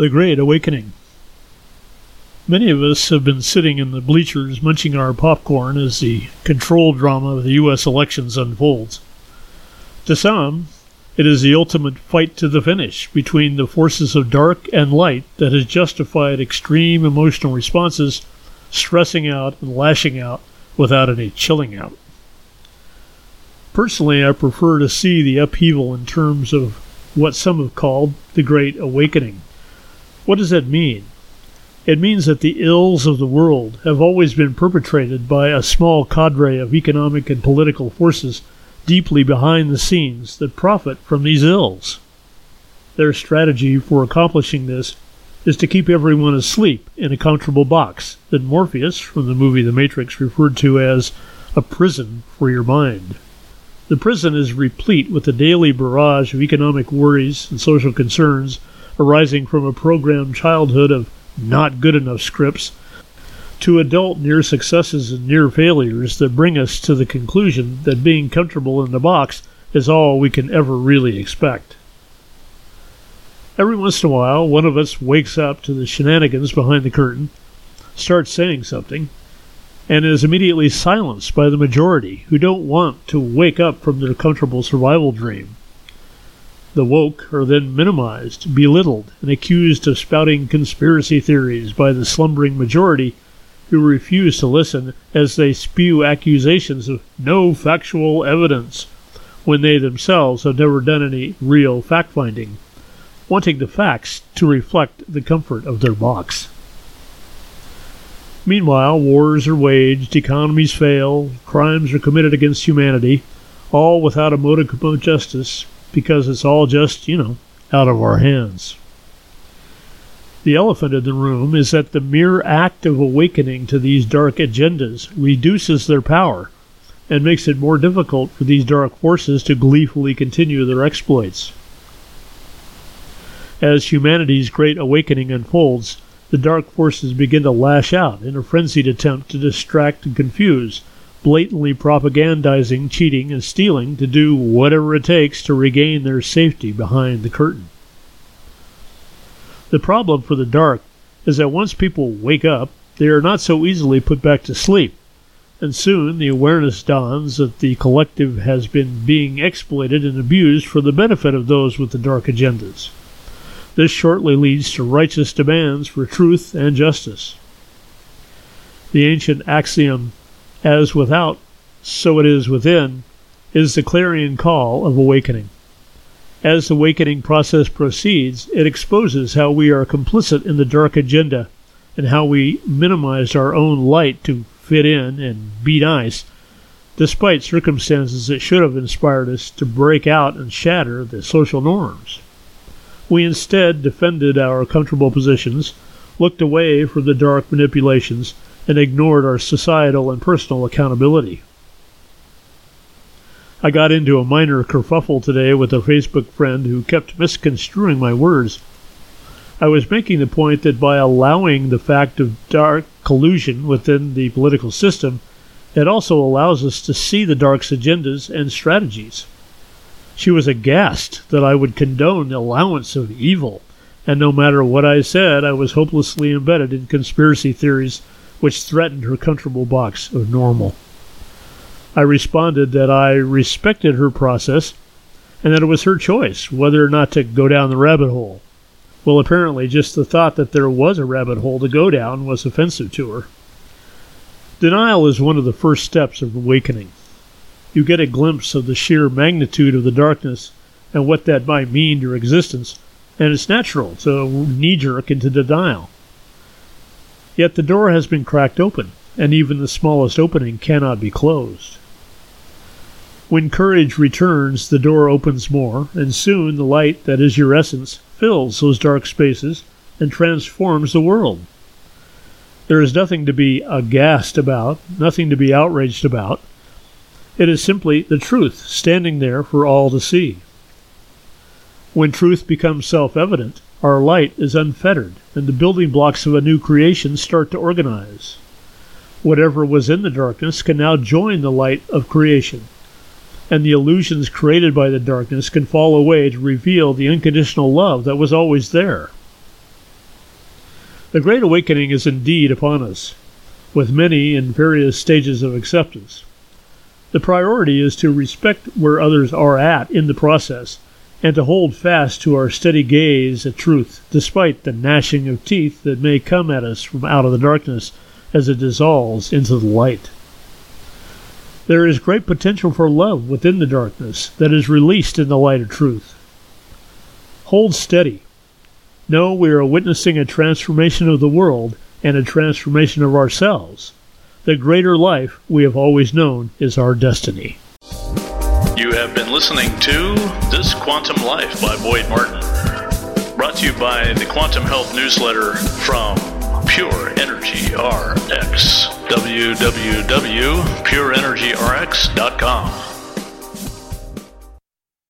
The Great Awakening. Many of us have been sitting in the bleachers munching our popcorn as the control drama of the U.S. elections unfolds. To some, it is the ultimate fight to the finish between the forces of dark and light that has justified extreme emotional responses, stressing out and lashing out without any chilling out. Personally, I prefer to see the upheaval in terms of what some have called the Great Awakening. What does that mean? It means that the ills of the world have always been perpetrated by a small cadre of economic and political forces deeply behind the scenes that profit from these ills. Their strategy for accomplishing this is to keep everyone asleep in a comfortable box that Morpheus from the movie The Matrix referred to as a prison for your mind. The prison is replete with a daily barrage of economic worries and social concerns arising from a programmed childhood of not good enough scripts to adult near successes and near failures that bring us to the conclusion that being comfortable in the box is all we can ever really expect. Every once in a while, one of us wakes up to the shenanigans behind the curtain, starts saying something, and is immediately silenced by the majority who don't want to wake up from their comfortable survival dream. The woke are then minimized, belittled, and accused of spouting conspiracy theories by the slumbering majority who refuse to listen as they spew accusations of no factual evidence when they themselves have never done any real fact finding, wanting the facts to reflect the comfort of their box. Meanwhile, wars are waged, economies fail, crimes are committed against humanity, all without a modicum of justice, because it's all just, you know, out of our hands. The elephant in the room is that the mere act of awakening to these dark agendas reduces their power and makes it more difficult for these dark forces to gleefully continue their exploits. As humanity's great awakening unfolds, the dark forces begin to lash out in a frenzied attempt to distract and confuse blatantly propagandizing, cheating, and stealing to do whatever it takes to regain their safety behind the curtain. The problem for the dark is that once people wake up, they are not so easily put back to sleep, and soon the awareness dawns that the collective has been being exploited and abused for the benefit of those with the dark agendas. This shortly leads to righteous demands for truth and justice. The ancient axiom as without, so it is within, is the clarion call of awakening. As the awakening process proceeds, it exposes how we are complicit in the dark agenda and how we minimized our own light to fit in and be nice, despite circumstances that should have inspired us to break out and shatter the social norms. We instead defended our comfortable positions, looked away from the dark manipulations, and ignored our societal and personal accountability. I got into a minor kerfuffle today with a Facebook friend who kept misconstruing my words. I was making the point that by allowing the fact of dark collusion within the political system, it also allows us to see the dark's agendas and strategies. She was aghast that I would condone the allowance of evil, and no matter what I said, I was hopelessly embedded in conspiracy theories which threatened her comfortable box of normal. I responded that I respected her process and that it was her choice whether or not to go down the rabbit hole. Well, apparently, just the thought that there was a rabbit hole to go down was offensive to her. Denial is one of the first steps of awakening. You get a glimpse of the sheer magnitude of the darkness and what that might mean to your existence, and it's natural to knee jerk into denial. Yet the door has been cracked open, and even the smallest opening cannot be closed. When courage returns, the door opens more, and soon the light that is your essence fills those dark spaces and transforms the world. There is nothing to be aghast about, nothing to be outraged about. It is simply the truth standing there for all to see. When truth becomes self evident, our light is unfettered, and the building blocks of a new creation start to organize. Whatever was in the darkness can now join the light of creation, and the illusions created by the darkness can fall away to reveal the unconditional love that was always there. The Great Awakening is indeed upon us, with many in various stages of acceptance. The priority is to respect where others are at in the process and to hold fast to our steady gaze at truth, despite the gnashing of teeth that may come at us from out of the darkness as it dissolves into the light. There is great potential for love within the darkness that is released in the light of truth. Hold steady. Know we are witnessing a transformation of the world and a transformation of ourselves. The greater life we have always known is our destiny. You have been listening to This Quantum Life by Boyd Martin. Brought to you by the Quantum Health Newsletter from Pure Energy RX. www.pureenergyrx.com.